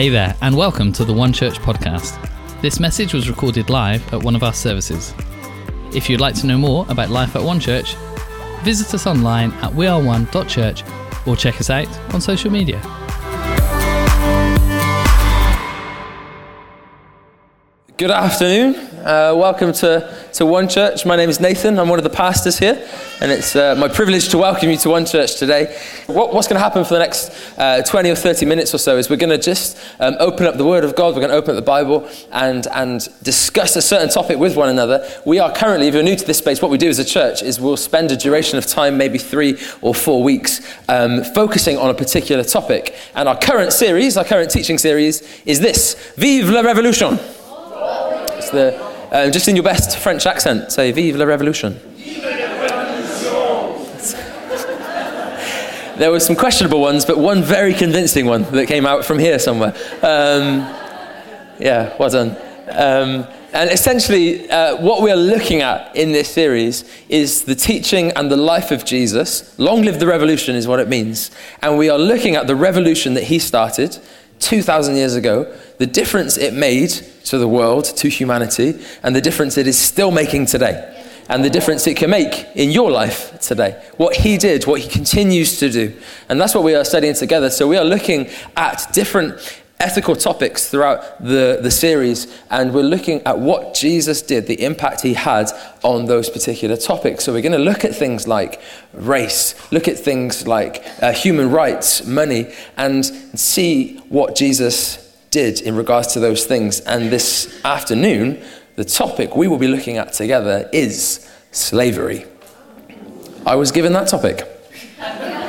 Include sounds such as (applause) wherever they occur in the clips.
Hey there, and welcome to the One Church podcast. This message was recorded live at one of our services. If you'd like to know more about life at One Church, visit us online at weareone.church or check us out on social media. Good afternoon. Uh, welcome to, to One Church. My name is Nathan. I'm one of the pastors here, and it's uh, my privilege to welcome you to One Church today. What, what's going to happen for the next uh, 20 or 30 minutes or so is we're going to just um, open up the Word of God, we're going to open up the Bible, and, and discuss a certain topic with one another. We are currently, if you're new to this space, what we do as a church is we'll spend a duration of time, maybe three or four weeks, um, focusing on a particular topic. And our current series, our current teaching series, is this Vive la Révolution! It's the, uh, just in your best French accent, say Vive la Révolution. (laughs) there were some questionable ones, but one very convincing one that came out from here somewhere. Um, yeah, well done. Um, and essentially, uh, what we are looking at in this series is the teaching and the life of Jesus. Long live the revolution is what it means. And we are looking at the revolution that he started 2,000 years ago, the difference it made to the world, to humanity, and the difference it is still making today. And the difference it can make in your life today. What he did, what he continues to do. And that's what we are studying together. So we are looking at different ethical topics throughout the, the series, and we're looking at what Jesus did, the impact he had on those particular topics. So we're going to look at things like race, look at things like uh, human rights, money, and see what Jesus did in regards to those things. And this afternoon, the topic we will be looking at together is slavery. I was given that topic. (laughs)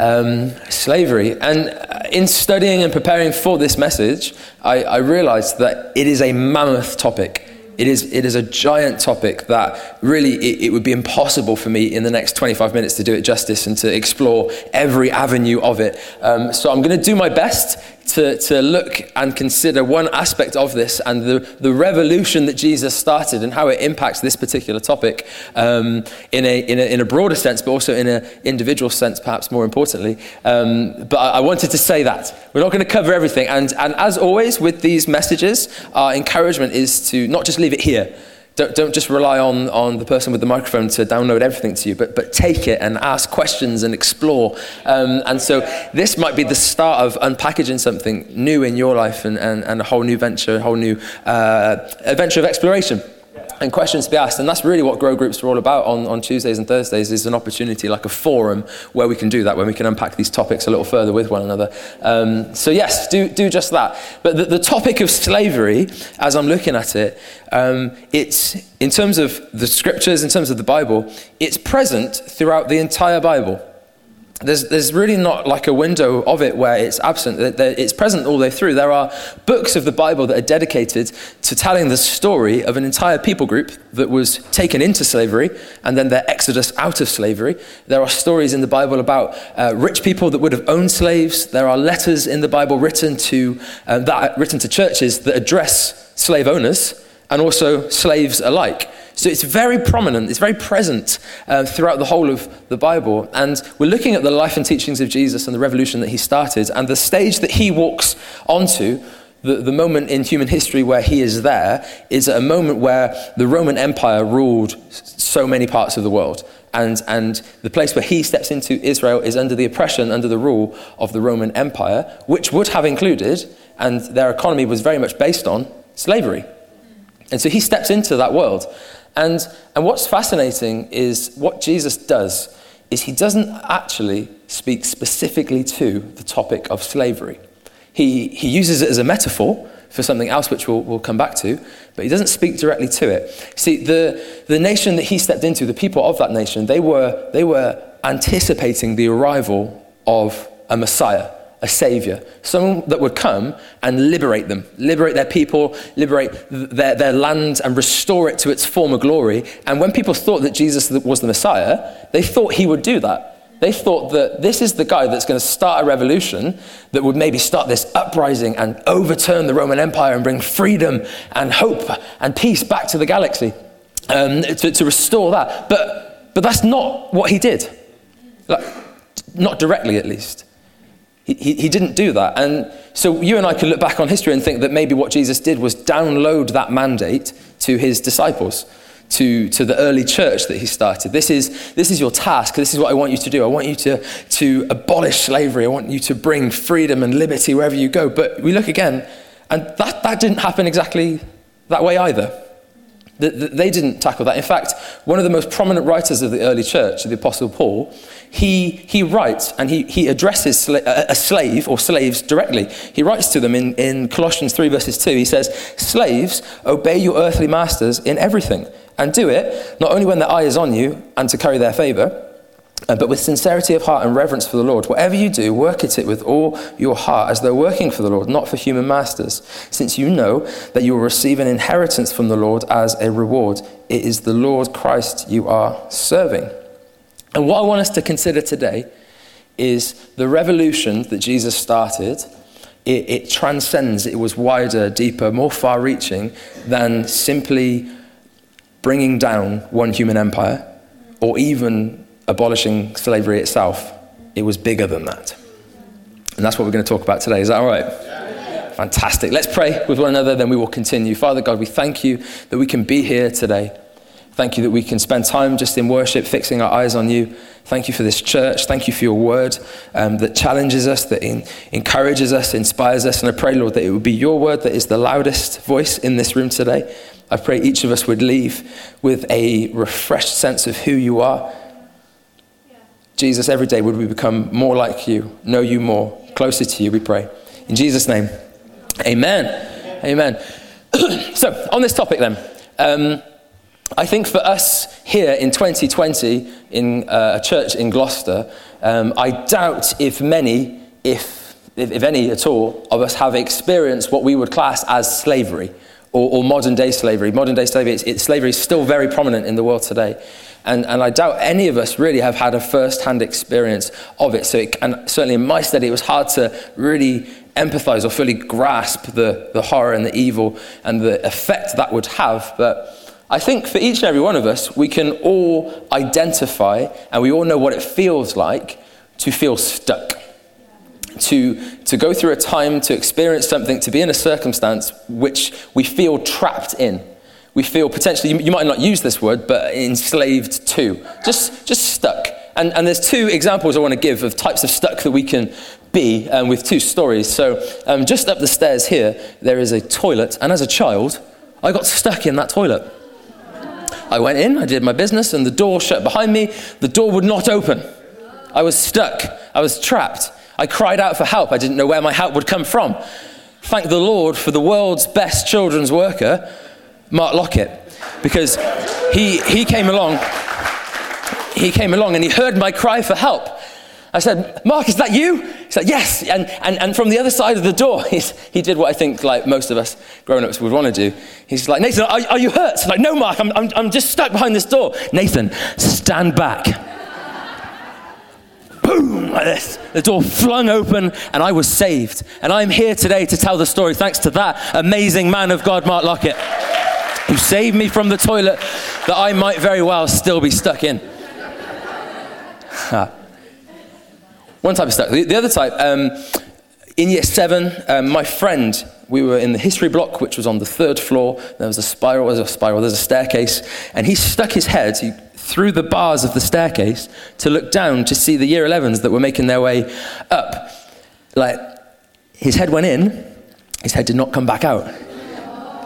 Um, slavery. And in studying and preparing for this message, I, I realized that it is a mammoth topic. It is, it is a giant topic that really it, it, would be impossible for me in the next 25 minutes to do it justice and to explore every avenue of it. Um, so I'm going to do my best to, to look and consider one aspect of this and the, the revolution that Jesus started and how it impacts this particular topic um, in, a, in, a, in a broader sense, but also in an individual sense, perhaps more importantly. Um, but I, I, wanted to say that. We're not going to cover everything. And, and as always with these messages, our encouragement is to not just leave it here don't, don't just rely on, on the person with the microphone to download everything to you, but, but take it and ask questions and explore. Um, and so this might be the start of unpackaging something new in your life and, and, and a whole new venture, a whole new uh, adventure of exploration and questions to be asked. And that's really what Grow Groups are all about on, on Tuesdays and Thursdays is an opportunity, like a forum, where we can do that, where we can unpack these topics a little further with one another. Um, so yes, do, do just that. But the, the, topic of slavery, as I'm looking at it, um, it's, in terms of the scriptures, in terms of the Bible, it's present throughout the entire Bible there's, there's really not like a window of it where it's absent. It's present all the way through. There are books of the Bible that are dedicated to telling the story of an entire people group that was taken into slavery and then their exodus out of slavery. There are stories in the Bible about uh, rich people that would have owned slaves. There are letters in the Bible written to, uh, that, written to churches that address slave owners and also slaves alike. So it's very prominent, it's very present uh, throughout the whole of the Bible. And we're looking at the life and teachings of Jesus and the revolution that he started and the stage that he walks onto. The, the moment in human history where he is there is a moment where the Roman Empire ruled so many parts of the world. And, and the place where he steps into Israel is under the oppression, under the rule of the Roman Empire, which would have included, and their economy was very much based on, slavery. And so he steps into that world. And, and what's fascinating is what Jesus does is he doesn't actually speak specifically to the topic of slavery. He, he uses it as a metaphor for something else, which we'll, we'll come back to, but he doesn't speak directly to it. See, the, the nation that he stepped into, the people of that nation, they were, they were anticipating the arrival of a Messiah a savior, someone that would come and liberate them, liberate their people, liberate their, their land, and restore it to its former glory. And when people thought that Jesus was the Messiah, they thought he would do that. They thought that this is the guy that's going to start a revolution that would maybe start this uprising and overturn the Roman Empire and bring freedom and hope and peace back to the galaxy um, to, to restore that. But, but that's not what he did. Like, not directly, at least. He, he, didn't do that. And so you and I can look back on history and think that maybe what Jesus did was download that mandate to his disciples to, to the early church that he started. This is, this is your task. This is what I want you to do. I want you to, to abolish slavery. I want you to bring freedom and liberty wherever you go. But we look again, and that, that didn't happen exactly that way either. They didn't tackle that. In fact, one of the most prominent writers of the early church, the Apostle Paul, he, he writes and he, he addresses a slave or slaves directly. He writes to them in, in Colossians 3, verses 2. He says, Slaves, obey your earthly masters in everything, and do it not only when their eye is on you and to carry their favor uh, but with sincerity of heart and reverence for the Lord. Whatever you do, work at it with all your heart, as though working for the Lord, not for human masters, since you know that you will receive an inheritance from the Lord as a reward. It is the Lord Christ you are serving. And what I want us to consider today is the revolution that Jesus started. It, it transcends, it was wider, deeper, more far reaching than simply bringing down one human empire or even abolishing slavery itself, it was bigger than that. And that's what we're going to talk about today. Is that all right? Fantastic. Let's pray with one another, then we will continue. Father God, we thank you that we can be here today. Thank you that we can spend time just in worship, fixing our eyes on you. Thank you for this church. Thank you for your word um, that challenges us, that in, encourages us, inspires us. And I pray, Lord, that it would be your word that is the loudest voice in this room today. I pray each of us would leave with a refreshed sense of who you are Jesus, every day would we become more like you, know you more, closer to you, we pray. In Jesus' name, amen. Amen. (clears throat) so, on this topic then, um, I think for us here in 2020 in uh, a church in Gloucester, um, I doubt if many, if, if, if, any at all, of us have experienced what we would class as slavery or, or modern day slavery. Modern day slavery, it's, it's, slavery is still very prominent in the world today. And, and I doubt any of us really have had a first hand experience of it. So, it, and certainly in my study, it was hard to really empathize or fully grasp the, the horror and the evil and the effect that would have. But I think for each and every one of us, we can all identify and we all know what it feels like to feel stuck. To, to go through a time, to experience something, to be in a circumstance which we feel trapped in we feel potentially, you might not use this word, but enslaved to. Just, just stuck. And, and there's two examples I want to give of types of stuck that we can be um, with two stories. So um, just up the stairs here, there is a toilet. And as a child, I got stuck in that toilet. I went in, I did my business, and the door shut behind me. The door would not open. I was stuck. I was trapped. I cried out for help. I didn't know where my help would come from. Thank the Lord for the world's best children's worker Mark Lockett, because he, he came along, he came along and he heard my cry for help. I said, Mark, is that you? He said, yes. And, and, and from the other side of the door, (laughs) he's, he did what I think like most of us grown-ups would want to do. He's like, Nathan, are, are you hurt? I'm like, no, Mark, I'm, I'm, I'm just stuck behind this door. Nathan, stand back. Boom, like this. The door flung open and I was saved. And I'm here today to tell the story thanks to that amazing man of God, Mark Lockett who saved me from the toilet that I might very well still be stuck in. (laughs) One type of stuck. The, the other type, um, in year seven, um, my friend, we were in the history block, which was on the third floor. There was a spiral, there's a spiral, there's a staircase, and he stuck his head he, through the bars of the staircase to look down to see the year 11s that were making their way up. Like, his head went in, his head did not come back out.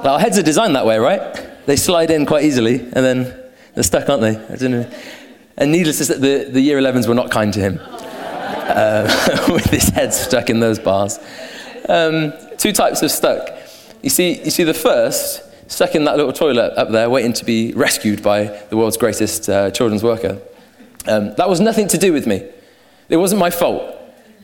Our heads are designed that way, right? They slide in quite easily, and then they're stuck, aren't they? And needless to say, the, the year 11s were not kind to him uh, (laughs) with his head stuck in those bars. Um, two types of stuck. You see, you see the first, stuck in that little toilet up there, waiting to be rescued by the world's greatest uh, children's worker. Um, that was nothing to do with me. It wasn't my fault.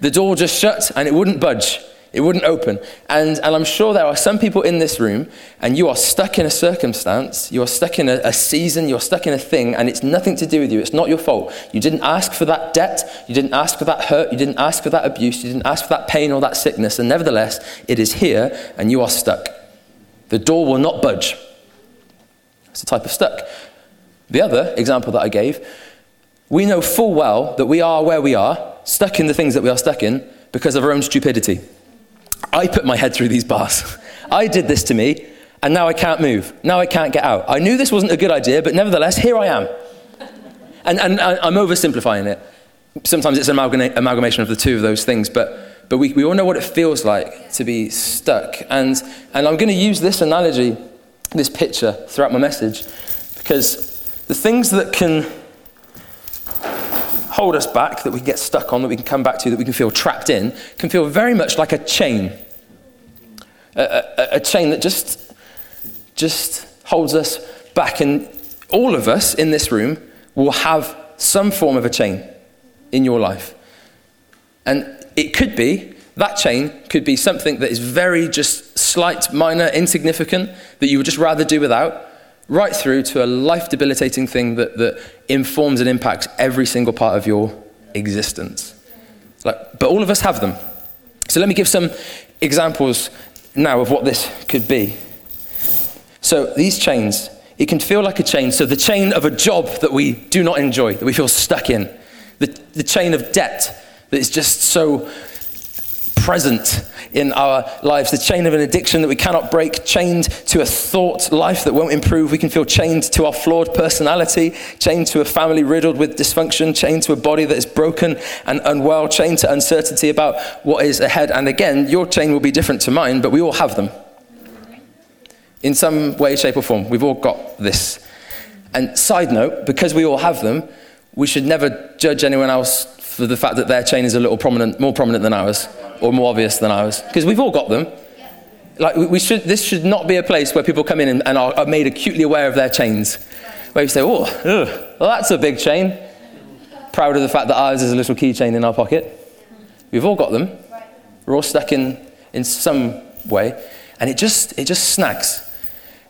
The door just shut and it wouldn't budge. It wouldn't open. And, and I'm sure there are some people in this room, and you are stuck in a circumstance, you are stuck in a, a, season, you're stuck in a thing, and it's nothing to do with you. It's not your fault. You didn't ask for that debt, you didn't ask for that hurt, you didn't ask for that abuse, you didn't ask for that pain or that sickness, and nevertheless, it is here, and you are stuck. The door will not budge. It's a type of stuck. The other example that I gave, we know full well that we are where we are, stuck in the things that we are stuck in, because of our own stupidity. I put my head through these bars. (laughs) I did this to me, and now I can't move. Now I can't get out. I knew this wasn't a good idea, but nevertheless, here I am. And, and I'm oversimplifying it. Sometimes it's an amalgamation of the two of those things, but, but we, we all know what it feels like to be stuck. And, and I'm going to use this analogy, this picture, throughout my message, because the things that can hold us back, that we get stuck on, that we can come back to, that we can feel trapped in, can feel very much like a chain. A, a, a chain that just, just holds us back. And all of us in this room will have some form of a chain in your life. And it could be, that chain could be something that is very just slight, minor, insignificant, that you would just rather do without, right through to a life debilitating thing that, that informs and impacts every single part of your existence. Like, but all of us have them. So let me give some examples now of what this could be. So these chains, it can feel like a chain. So the chain of a job that we do not enjoy, that we feel stuck in, the, the chain of debt that is just so present in our lives, the chain of an addiction that we cannot break, chained to a thought life that won't improve. We can feel chained to our flawed personality, chained to a family riddled with dysfunction, chained to a body that is broken and unwell, chained to uncertainty about what is ahead. And again, your chain will be different to mine, but we all have them. In some way, shape, or form, we've all got this. And side note, because we all have them, we should never judge anyone else for the fact that their chain is a little prominent, more prominent than ours or more obvious than ours because we've all got them. Like we should, this should not be a place where people come in and, and are, are, made acutely aware of their chains. Where you say, oh, ugh, well, that's a big chain. Proud of the fact that ours is a little keychain in our pocket. We've all got them. We're all stuck in, in some way. And it just, it just snags.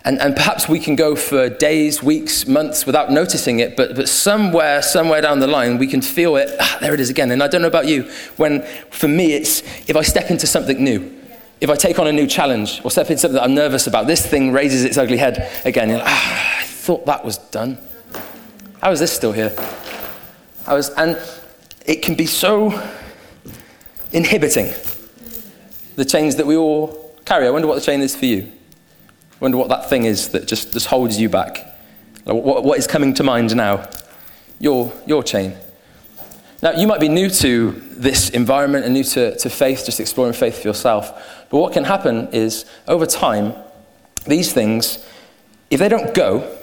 And, and perhaps we can go for days, weeks, months without noticing it, but, but somewhere, somewhere down the line, we can feel it. Ah, there it is again. And I don't know about you, when for me, it's if I step into something new, if I take on a new challenge or step into something that I'm nervous about, this thing raises its ugly head again. Like, ah, I thought that was done. How is this still here? I was, and it can be so inhibiting, the chains that we all carry. I wonder what the chain is for you wonder what that thing is that just, just holds you back. What, what is coming to mind now? Your, your chain. Now, you might be new to this environment and new to, to faith, just exploring faith for yourself. But what can happen is, over time, these things, if they don't go,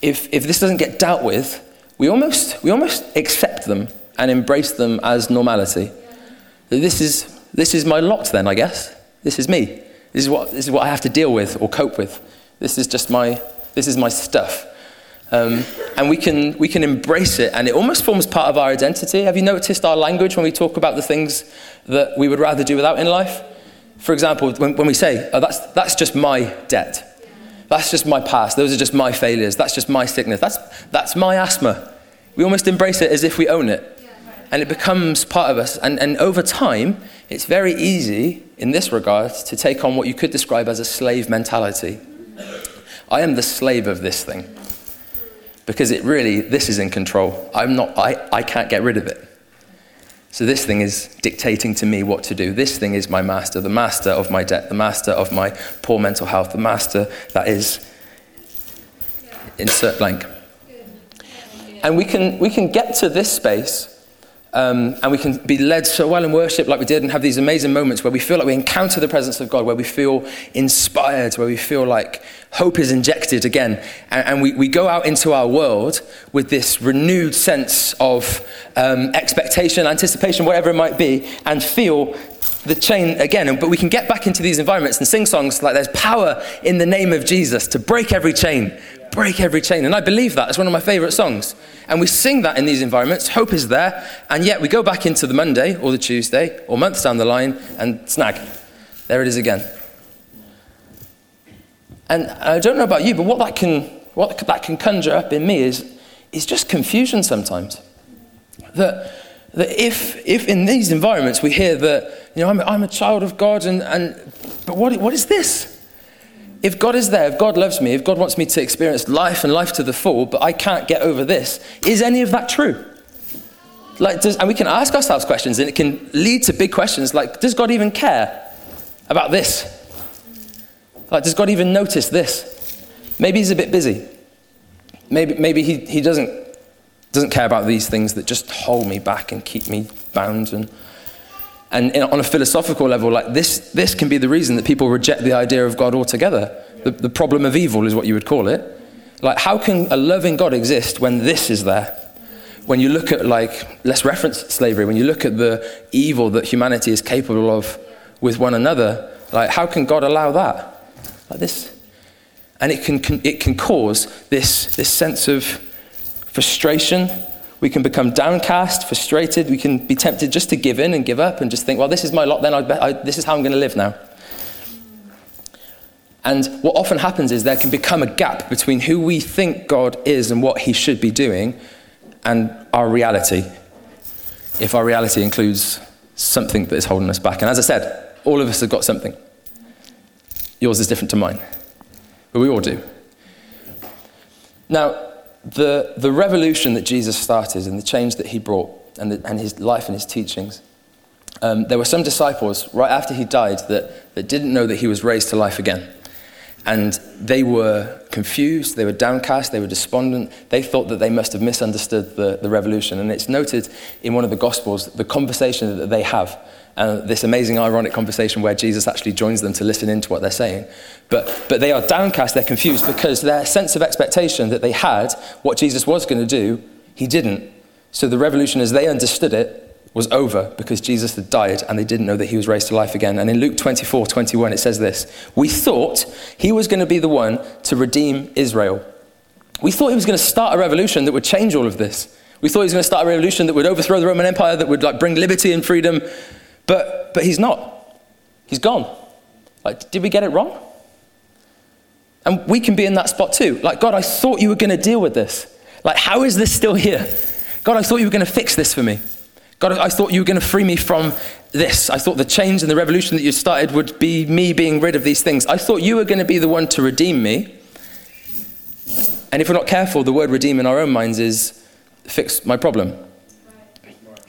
if, if this doesn't get dealt with, we almost, we almost accept them and embrace them as normality. This is, this is my lot, then, I guess. This is me. This is what, this is what I have to deal with or cope with. This is just my, this is my stuff. Um, and we can, we can embrace it, and it almost forms part of our identity. Have you noticed our language when we talk about the things that we would rather do without in life? For example, when, when we say, oh, that's, that's just my debt. That's just my past. Those are just my failures. That's just my sickness. That's, that's my asthma. We almost embrace it as if we own it and it becomes part of us. And, and over time, it's very easy in this regard to take on what you could describe as a slave mentality. I am the slave of this thing because it really, this is in control. I'm not, I, I can't get rid of it. So this thing is dictating to me what to do. This thing is my master, the master of my debt, the master of my poor mental health, the master that is insert blank. And we can, we can get to this space um, and we can be led so well in worship like we did and have these amazing moments where we feel like we encounter the presence of God, where we feel inspired, where we feel like hope is injected again. And, and we, we go out into our world with this renewed sense of um, expectation, anticipation, whatever it might be, and feel the chain again. But we can get back into these environments and sing songs like there's power in the name of Jesus to break every chain, break every chain. And I believe that. It's one of my favorite songs. And we sing that in these environments. Hope is there. And yet we go back into the Monday or the Tuesday or months down the line and snag. There it is again. And I don't know about you, but what that can, what that can conjure up in me is, is just confusion sometimes. That, that if, if in these environments we hear that, you know, I'm, I'm a child of God, and, and, but what, what is this? If God is there, if God loves me, if God wants me to experience life and life to the full, but I can't get over this, is any of that true? Like, does, and we can ask ourselves questions, and it can lead to big questions like, does God even care about this? Like, does God even notice this? Maybe he's a bit busy. Maybe, maybe he, he doesn't, doesn't care about these things that just hold me back and keep me bound. And, and in, on a philosophical level, like this, this can be the reason that people reject the idea of God altogether. The, the problem of evil is what you would call it. Like, how can a loving God exist when this is there? When you look at, like, let's reference slavery, when you look at the evil that humanity is capable of with one another, like, how can God allow that? Like this. And it can, can, it can cause this, this sense of frustration. We can become downcast, frustrated. We can be tempted just to give in and give up and just think, well, this is my lot, then I bet I, this is how I'm going to live now. And what often happens is there can become a gap between who we think God is and what he should be doing and our reality. If our reality includes something that is holding us back. And as I said, all of us have got something. Yours is different to mine. But we all do. Now, the, the revolution that Jesus started and the change that he brought and, the, and his life and his teachings, um, there were some disciples right after he died that, that didn't know that he was raised to life again. And they were confused, they were downcast, they were despondent. They thought that they must have misunderstood the, the revolution. And it's noted in one of the Gospels the conversation that they have. And this amazing, ironic conversation where Jesus actually joins them to listen into what they're saying. But, but they are downcast, they're confused because their sense of expectation that they had, what Jesus was going to do, he didn't. So the revolution, as they understood it, was over because Jesus had died and they didn't know that he was raised to life again. And in Luke 24 21, it says this We thought he was going to be the one to redeem Israel. We thought he was going to start a revolution that would change all of this. We thought he was going to start a revolution that would overthrow the Roman Empire, that would like bring liberty and freedom. But, but he's not. He's gone. Like, did we get it wrong? And we can be in that spot too. Like, God, I thought you were going to deal with this. Like, how is this still here? God, I thought you were going to fix this for me. God, I thought you were going to free me from this. I thought the change and the revolution that you started would be me being rid of these things. I thought you were going to be the one to redeem me. And if we're not careful, the word redeem in our own minds is fix my problem.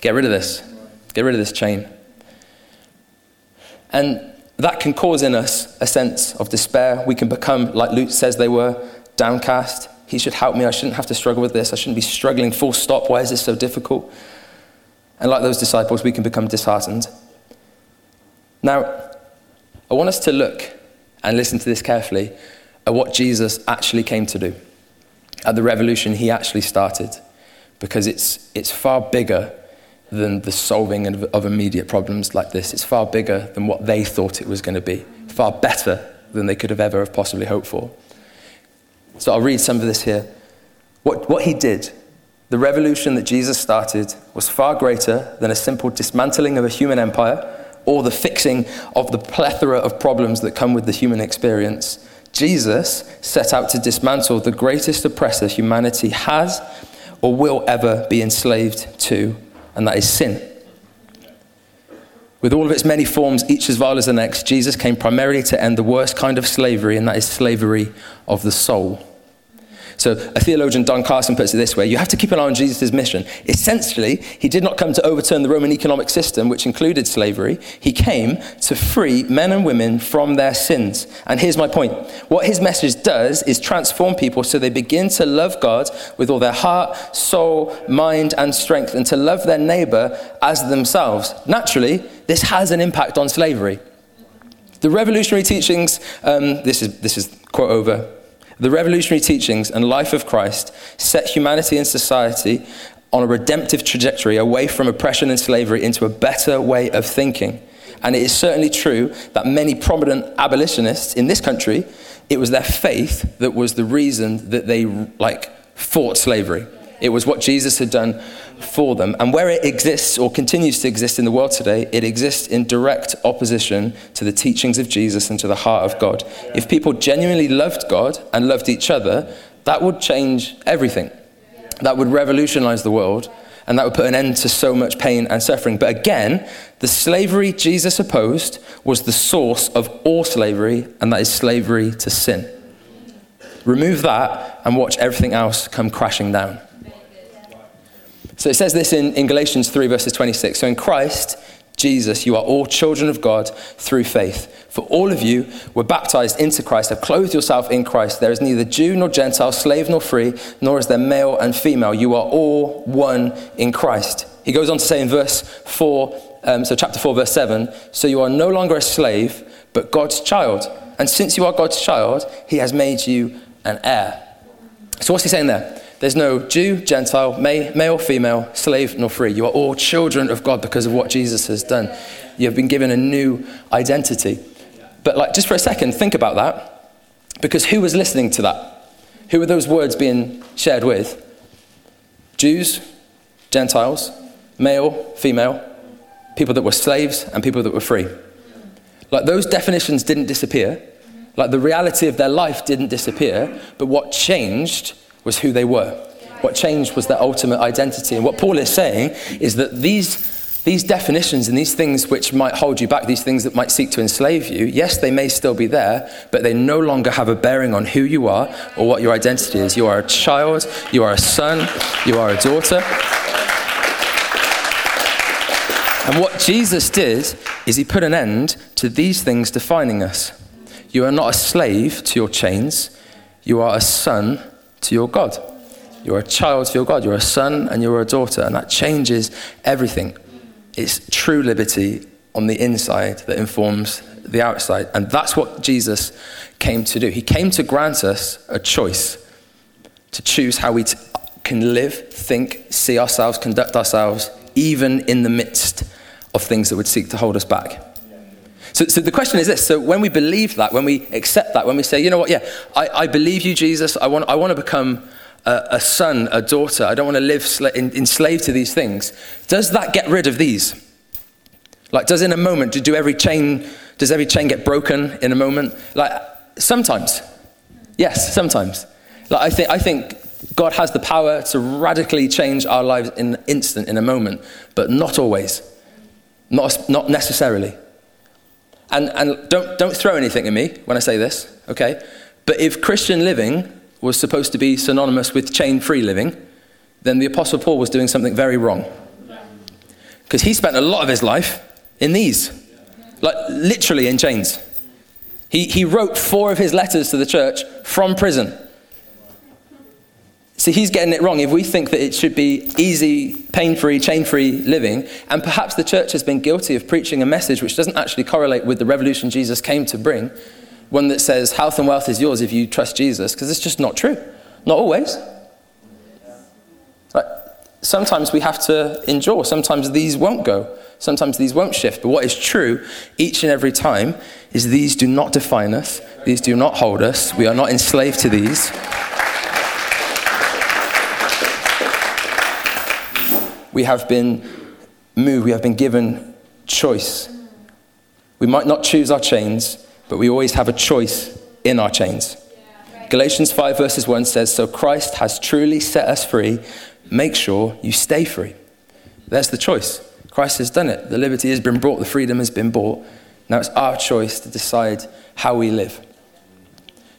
Get rid of this. Get rid of this chain. And that can cause in us a sense of despair. We can become, like Luke says they were, downcast. He should help me. I shouldn't have to struggle with this. I shouldn't be struggling full stop. Why is this so difficult? And like those disciples, we can become disheartened. Now, I want us to look and listen to this carefully at what Jesus actually came to do, at the revolution he actually started, because it's, it's far bigger than the solving of, of immediate problems like this. It's far bigger than what they thought it was going to be, far better than they could have ever have possibly hoped for. So I'll read some of this here. What, what he did the revolution that Jesus started was far greater than a simple dismantling of a human empire or the fixing of the plethora of problems that come with the human experience. Jesus set out to dismantle the greatest oppressor humanity has or will ever be enslaved to, and that is sin. With all of its many forms, each as vile as the next, Jesus came primarily to end the worst kind of slavery, and that is slavery of the soul. So a theologian, Don Carson, puts it this way you have to keep an eye on Jesus' mission. Essentially, he did not come to overturn the Roman economic system, which included slavery. He came to free men and women from their sins. And here's my point what his message does is transform people so they begin to love God with all their heart, soul, mind, and strength, and to love their neighbor as themselves. Naturally, this has an impact on slavery. The revolutionary teachings, um, this, is, this is quote over the revolutionary teachings and life of Christ set humanity and society on a redemptive trajectory away from oppression and slavery into a better way of thinking. And it is certainly true that many prominent abolitionists in this country, it was their faith that was the reason that they like fought slavery. It was what Jesus had done for them. And where it exists or continues to exist in the world today, it exists in direct opposition to the teachings of Jesus and to the heart of God. If people genuinely loved God and loved each other, that would change everything. That would revolutionize the world and that would put an end to so much pain and suffering. But again, the slavery Jesus opposed was the source of all slavery, and that is slavery to sin. Remove that and watch everything else come crashing down. So it says this in, in Galatians 3, verses 26. So in Christ, Jesus, you are all children of God through faith. For all of you were baptized into Christ, have clothed yourself in Christ. There is neither Jew nor Gentile, slave nor free, nor is there male and female. You are all one in Christ. He goes on to say in verse 4, um, so chapter 4, verse 7, so you are no longer a slave, but God's child. And since you are God's child, he has made you an heir. So what's he saying there? There's no Jew, Gentile, male, female, slave, nor free. You are all children of God because of what Jesus has done. You have been given a new identity. But like, just for a second, think about that. Because who was listening to that? Who were those words being shared with? Jews, Gentiles, male, female, people that were slaves, and people that were free. Like those definitions didn't disappear. Like the reality of their life didn't disappear. But what changed was who they were. What changed was their ultimate identity. And what Paul is saying is that these, these definitions and these things which might hold you back, these things that might seek to enslave you, yes, they may still be there, but they no longer have a bearing on who you are or what your identity is. You are a child, you are a son, you are a daughter. And what Jesus did is he put an end to these things defining us. You are not a slave to your chains, you are a son to your God. You're a child to your God. You're a son and you're a daughter. And that changes everything. It's true liberty on the inside that informs the outside. And that's what Jesus came to do. He came to grant us a choice to choose how we t- can live, think, see ourselves, conduct ourselves, even in the midst of things that would seek to hold us back. So, so, the question is this so when we believe that, when we accept that, when we say, you know what, yeah, I, I believe you, Jesus, I want, I want to become a, a son, a daughter, I don't want to live in, enslaved to these things, does that get rid of these? Like, does in a moment, do do every chain, does every chain get broken in a moment? Like, sometimes. Yes, sometimes. Like, I, think, I think God has the power to radically change our lives in an instant, in a moment, but not always. Not, not necessarily. And, and don't, don't throw anything at me when I say this, okay? But if Christian living was supposed to be synonymous with chain free living, then the Apostle Paul was doing something very wrong. Because he spent a lot of his life in these, like literally in chains. He, he wrote four of his letters to the church from prison. See, he's getting it wrong. If we think that it should be easy, pain free, chain free living, and perhaps the church has been guilty of preaching a message which doesn't actually correlate with the revolution Jesus came to bring, one that says health and wealth is yours if you trust Jesus, because it's just not true. Not always. Sometimes we have to endure, sometimes these won't go, sometimes these won't shift. But what is true each and every time is these do not define us, these do not hold us, we are not enslaved to these. We have been moved, we have been given choice. We might not choose our chains, but we always have a choice in our chains. Galatians 5, verses 1 says, So Christ has truly set us free. Make sure you stay free. There's the choice. Christ has done it. The liberty has been brought, the freedom has been bought. Now it's our choice to decide how we live.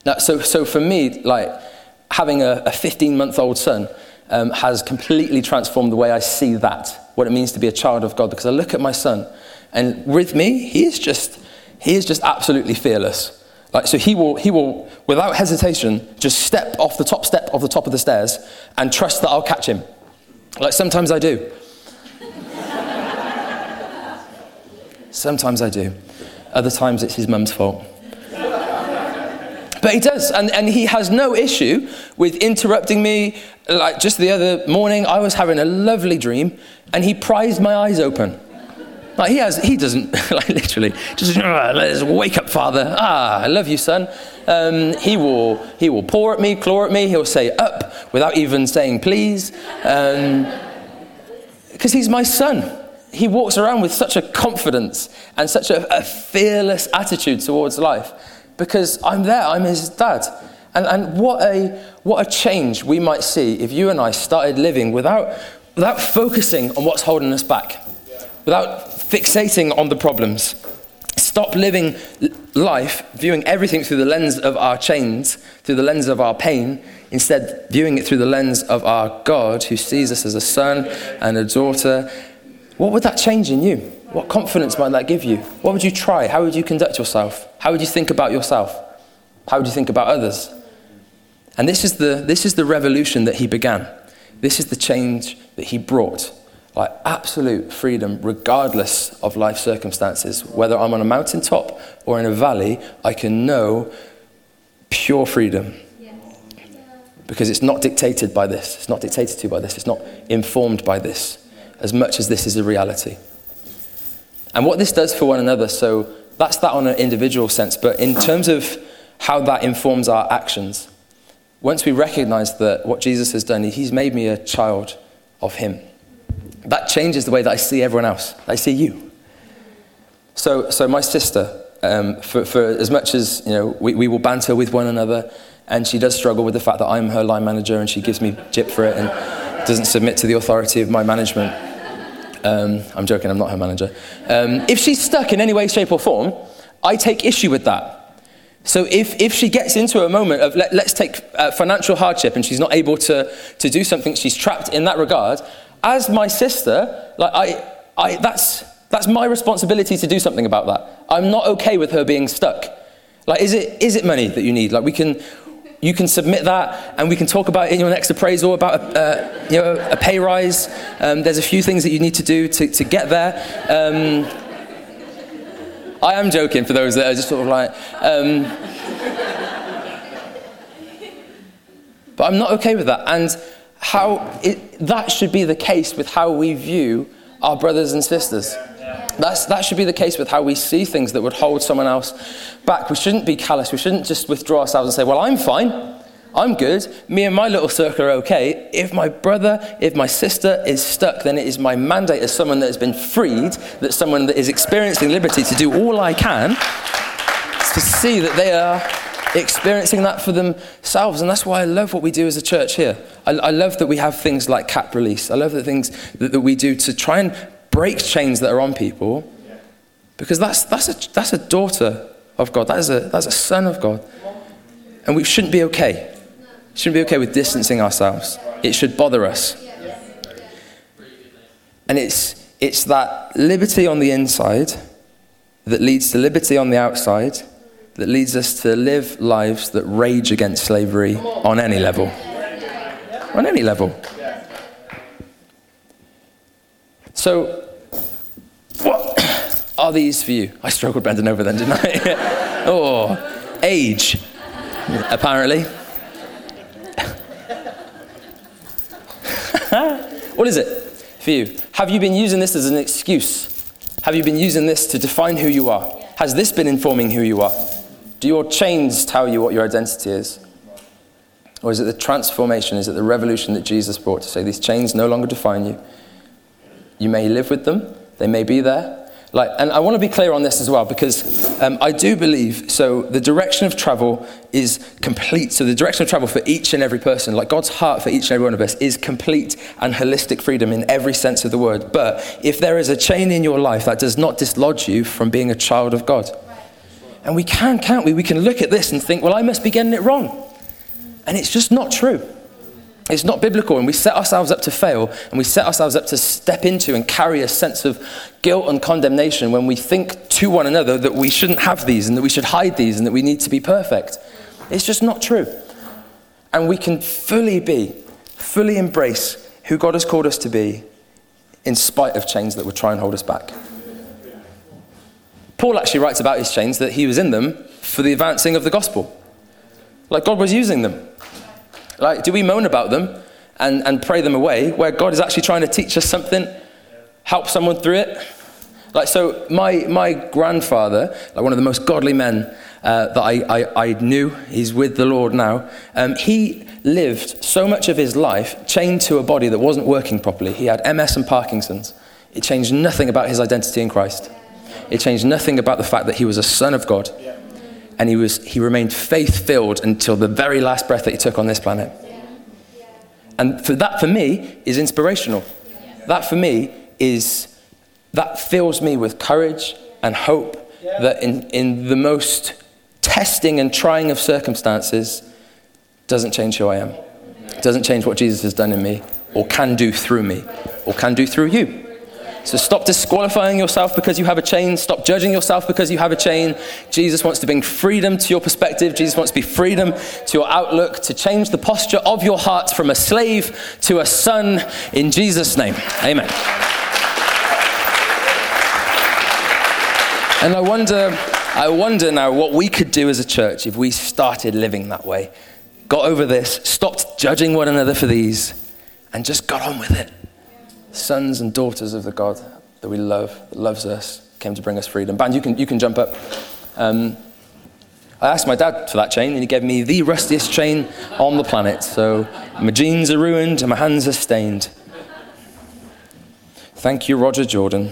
Now, so, so for me, like having a 15 month old son, um, has completely transformed the way I see that, what it means to be a child of God. Because I look at my son, and with me, he is just, he is just absolutely fearless. Like, so he will, he will, without hesitation, just step off the top step of the top of the stairs and trust that I'll catch him. Like sometimes I do. (laughs) sometimes I do. Other times it's his mum's fault. But he does, and, and he has no issue with interrupting me. Like just the other morning, I was having a lovely dream, and he prized my eyes open. Like he has, he doesn't, (laughs) like literally, just let's wake up, father. Ah, I love you, son. Um, he will, he will paw at me, claw at me. He'll say up without even saying please, because um, he's my son. He walks around with such a confidence and such a, a fearless attitude towards life because I'm there, I'm his dad. And, and what, a, what a change we might see if you and I started living without, without focusing on what's holding us back, without fixating on the problems, stop living life, viewing everything through the lens of our chains, through the lens of our pain, instead viewing it through the lens of our God who sees us as a son and a daughter, what would that change in you? What confidence might that give you? What would you try? How would you conduct yourself? How would you think about yourself? How would you think about others? And this is the, this is the revolution that he began. This is the change that he brought. Like absolute freedom, regardless of life circumstances. Whether I'm on a mountaintop or in a valley, I can know pure freedom. Because it's not dictated by this. It's not dictated to by this. It's not informed by this, as much as this is a reality. And what this does for one another, so that's that on an individual sense. But in terms of how that informs our actions, once we recognize that what Jesus has done, he's made me a child of him. That changes the way that I see everyone else. I see you. So, so my sister, um, for, for as much as you know, we, we will banter with one another, and she does struggle with the fact that I'm her line manager, and she gives me jip for it, and doesn't submit to the authority of my management. Um, I'm joking, I'm not her manager. Um, if she's stuck in any way, shape, or form, I take issue with that. So if, if she gets into a moment of, let, us take uh, financial hardship and she's not able to, to do something, she's trapped in that regard, as my sister, like I, I, that's, that's my responsibility to do something about that. I'm not okay with her being stuck. Like, is it, is it money that you need? Like, we can, you can submit that and we can talk about it in your next appraisal about a, uh, you know, a pay rise. Um, there's a few things that you need to do to, to get there. Um, I am joking for those that are just sort of like. Um, but I'm not okay with that. And how it, that should be the case with how we view our brothers and sisters. That's, that should be the case with how we see things that would hold someone else back. We shouldn't be callous. We shouldn't just withdraw ourselves and say, Well, I'm fine. I'm good. Me and my little circle are okay. If my brother, if my sister is stuck, then it is my mandate as someone that has been freed, that someone that is experiencing liberty to do all I can to see that they are experiencing that for themselves. And that's why I love what we do as a church here. I, I love that we have things like cap release. I love the things that, that we do to try and break chains that are on people because that's, that's, a, that's a daughter of God. That is a, that's a son of God. And we shouldn't be okay shouldn't be okay with distancing ourselves. It should bother us. And it's, it's that liberty on the inside that leads to liberty on the outside that leads us to live lives that rage against slavery on any level. On any level. So, what are these for you? I struggled bending over then, didn't I? (laughs) oh, age, apparently. (laughs) what is it for you? Have you been using this as an excuse? Have you been using this to define who you are? Has this been informing who you are? Do your chains tell you what your identity is? Or is it the transformation, is it the revolution that Jesus brought to say these chains no longer define you? You may live with them, they may be there, like, and I want to be clear on this as well because um, I do believe so. The direction of travel is complete. So the direction of travel for each and every person, like God's heart for each and every one of us, is complete and holistic freedom in every sense of the word. But if there is a chain in your life that does not dislodge you from being a child of God, and we can, can't we? We can look at this and think, well, I must be getting it wrong, and it's just not true. It's not biblical, and we set ourselves up to fail, and we set ourselves up to step into and carry a sense of guilt and condemnation when we think to one another that we shouldn't have these, and that we should hide these, and that we need to be perfect. It's just not true. And we can fully be, fully embrace who God has called us to be, in spite of chains that would try and hold us back. Paul actually writes about his chains that he was in them for the advancing of the gospel. Like God was using them. Like, do we moan about them and, and pray them away where God is actually trying to teach us something, help someone through it? Like, so my, my grandfather, like one of the most godly men uh, that I, I, I, knew, he's with the Lord now, um, he lived so much of his life chained to a body that wasn't working properly. He had MS and Parkinson's. It changed nothing about his identity in Christ. It changed nothing about the fact that he was a son of God and he, was, he remained faith filled until the very last breath that he took on this planet. And for that, for me, is inspirational. That, for me, is that fills me with courage and hope that in, in the most testing and trying of circumstances doesn't change who I am. Doesn't change what Jesus has done in me or can do through me or can do through you. So stop disqualifying yourself because you have a chain. Stop judging yourself because you have a chain. Jesus wants to bring freedom to your perspective. Jesus wants to be freedom to your outlook, to change the posture of your heart from a slave to a son in Jesus' name. Amen. And I wonder, I wonder now what we could do as a church if we started living that way. Got over this, stopped judging one another for these, and just got on with it sons and daughters of the God that we love, that loves us, came to bring us freedom. Band, you can, you can jump up. Um, I asked my dad for that chain, and he gave me the rustiest chain on the planet. So my jeans are ruined and my hands are stained. Thank you, Roger Jordan.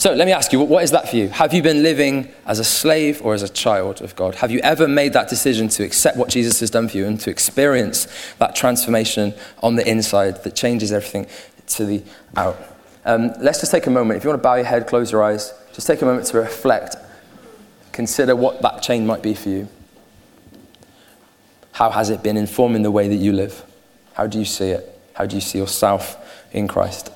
So let me ask you, what is that for you? Have you been living as a slave or as a child of God? Have you ever made that decision to accept what Jesus has done for you and to experience that transformation on the inside that changes everything to the out? Um, let's just take a moment. If you want to bow your head, close your eyes, just take a moment to reflect. Consider what that chain might be for you. How has it been informing the way that you live? How do you see it? How do you see yourself in Christ?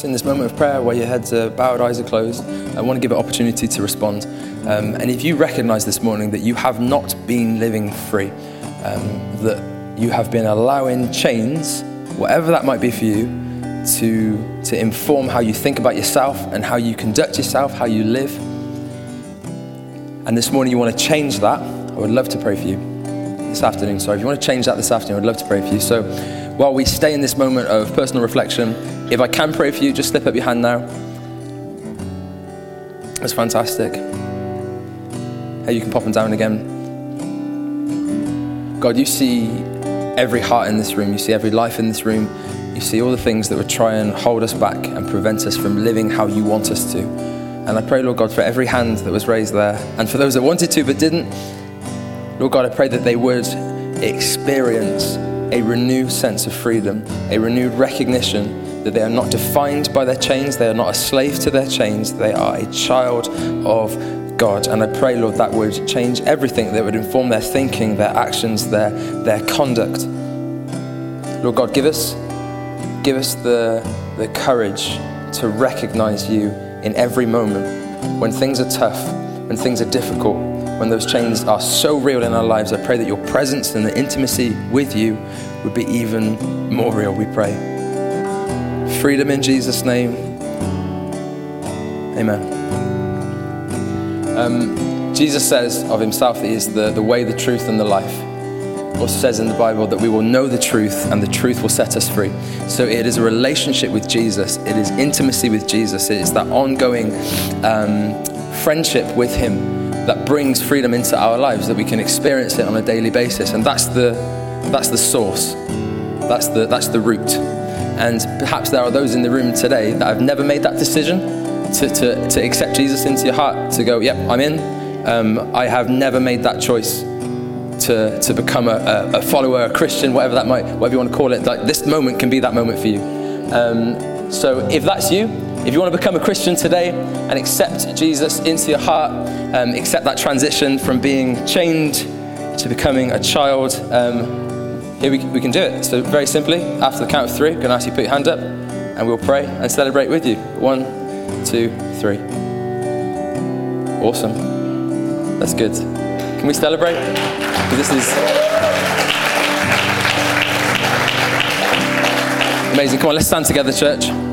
Just in this moment of prayer where your heads are bowed, eyes are closed, I want to give an opportunity to respond. Um, and if you recognize this morning that you have not been living free, um, that you have been allowing chains, whatever that might be for you, to, to inform how you think about yourself and how you conduct yourself, how you live. And this morning you want to change that, I would love to pray for you. This afternoon, sorry. If you want to change that this afternoon, I'd love to pray for you. So while we stay in this moment of personal reflection, if I can pray for you, just slip up your hand now. That's fantastic. Hey, you can pop them down again. God, you see every heart in this room. You see every life in this room. You see all the things that would try and hold us back and prevent us from living how you want us to. And I pray, Lord God, for every hand that was raised there, and for those that wanted to but didn't, Lord God, I pray that they would experience a renewed sense of freedom, a renewed recognition that they are not defined by their chains, they are not a slave to their chains, they are a child of God. And I pray, Lord, that would change everything, that would inform their thinking, their actions, their, their conduct. Lord God, give us, give us the, the courage to recognize you in every moment when things are tough, when things are difficult, when those chains are so real in our lives. I pray that your presence and the intimacy with you would be even more real, we pray freedom in Jesus' name. Amen. Um, Jesus says of himself that he is the, the way, the truth, and the life. Also says in the Bible that we will know the truth and the truth will set us free. So it is a relationship with Jesus. It is intimacy with Jesus. It is that ongoing um, friendship with him that brings freedom into our lives, that we can experience it on a daily basis. And that's the, that's the source. That's the, that's the root. And perhaps there are those in the room today that have never made that decision to, to, to accept Jesus into your heart, to go, yep, I'm in. Um, I have never made that choice to, to become a, a, follower, a Christian, whatever that might, whatever you want to call it. Like this moment can be that moment for you. Um, so if that's you, if you want to become a Christian today and accept Jesus into your heart, um, accept that transition from being chained to becoming a child, um, here we, we can do it. So, very simply, after the count of three, I'm going to ask you to put your hand up and we'll pray and celebrate with you. One, two, three. Awesome. That's good. Can we celebrate? This is amazing. Come on, let's stand together, church.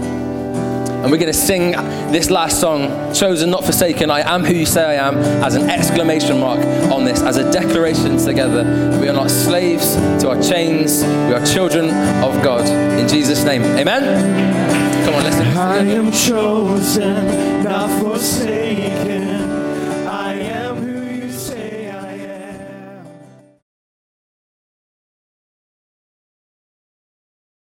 And we're going to sing this last song, Chosen Not Forsaken, I Am Who You Say I Am, as an exclamation mark on this, as a declaration together. We are not slaves to our chains, we are children of God. In Jesus' name, amen. Come on, let's. I am chosen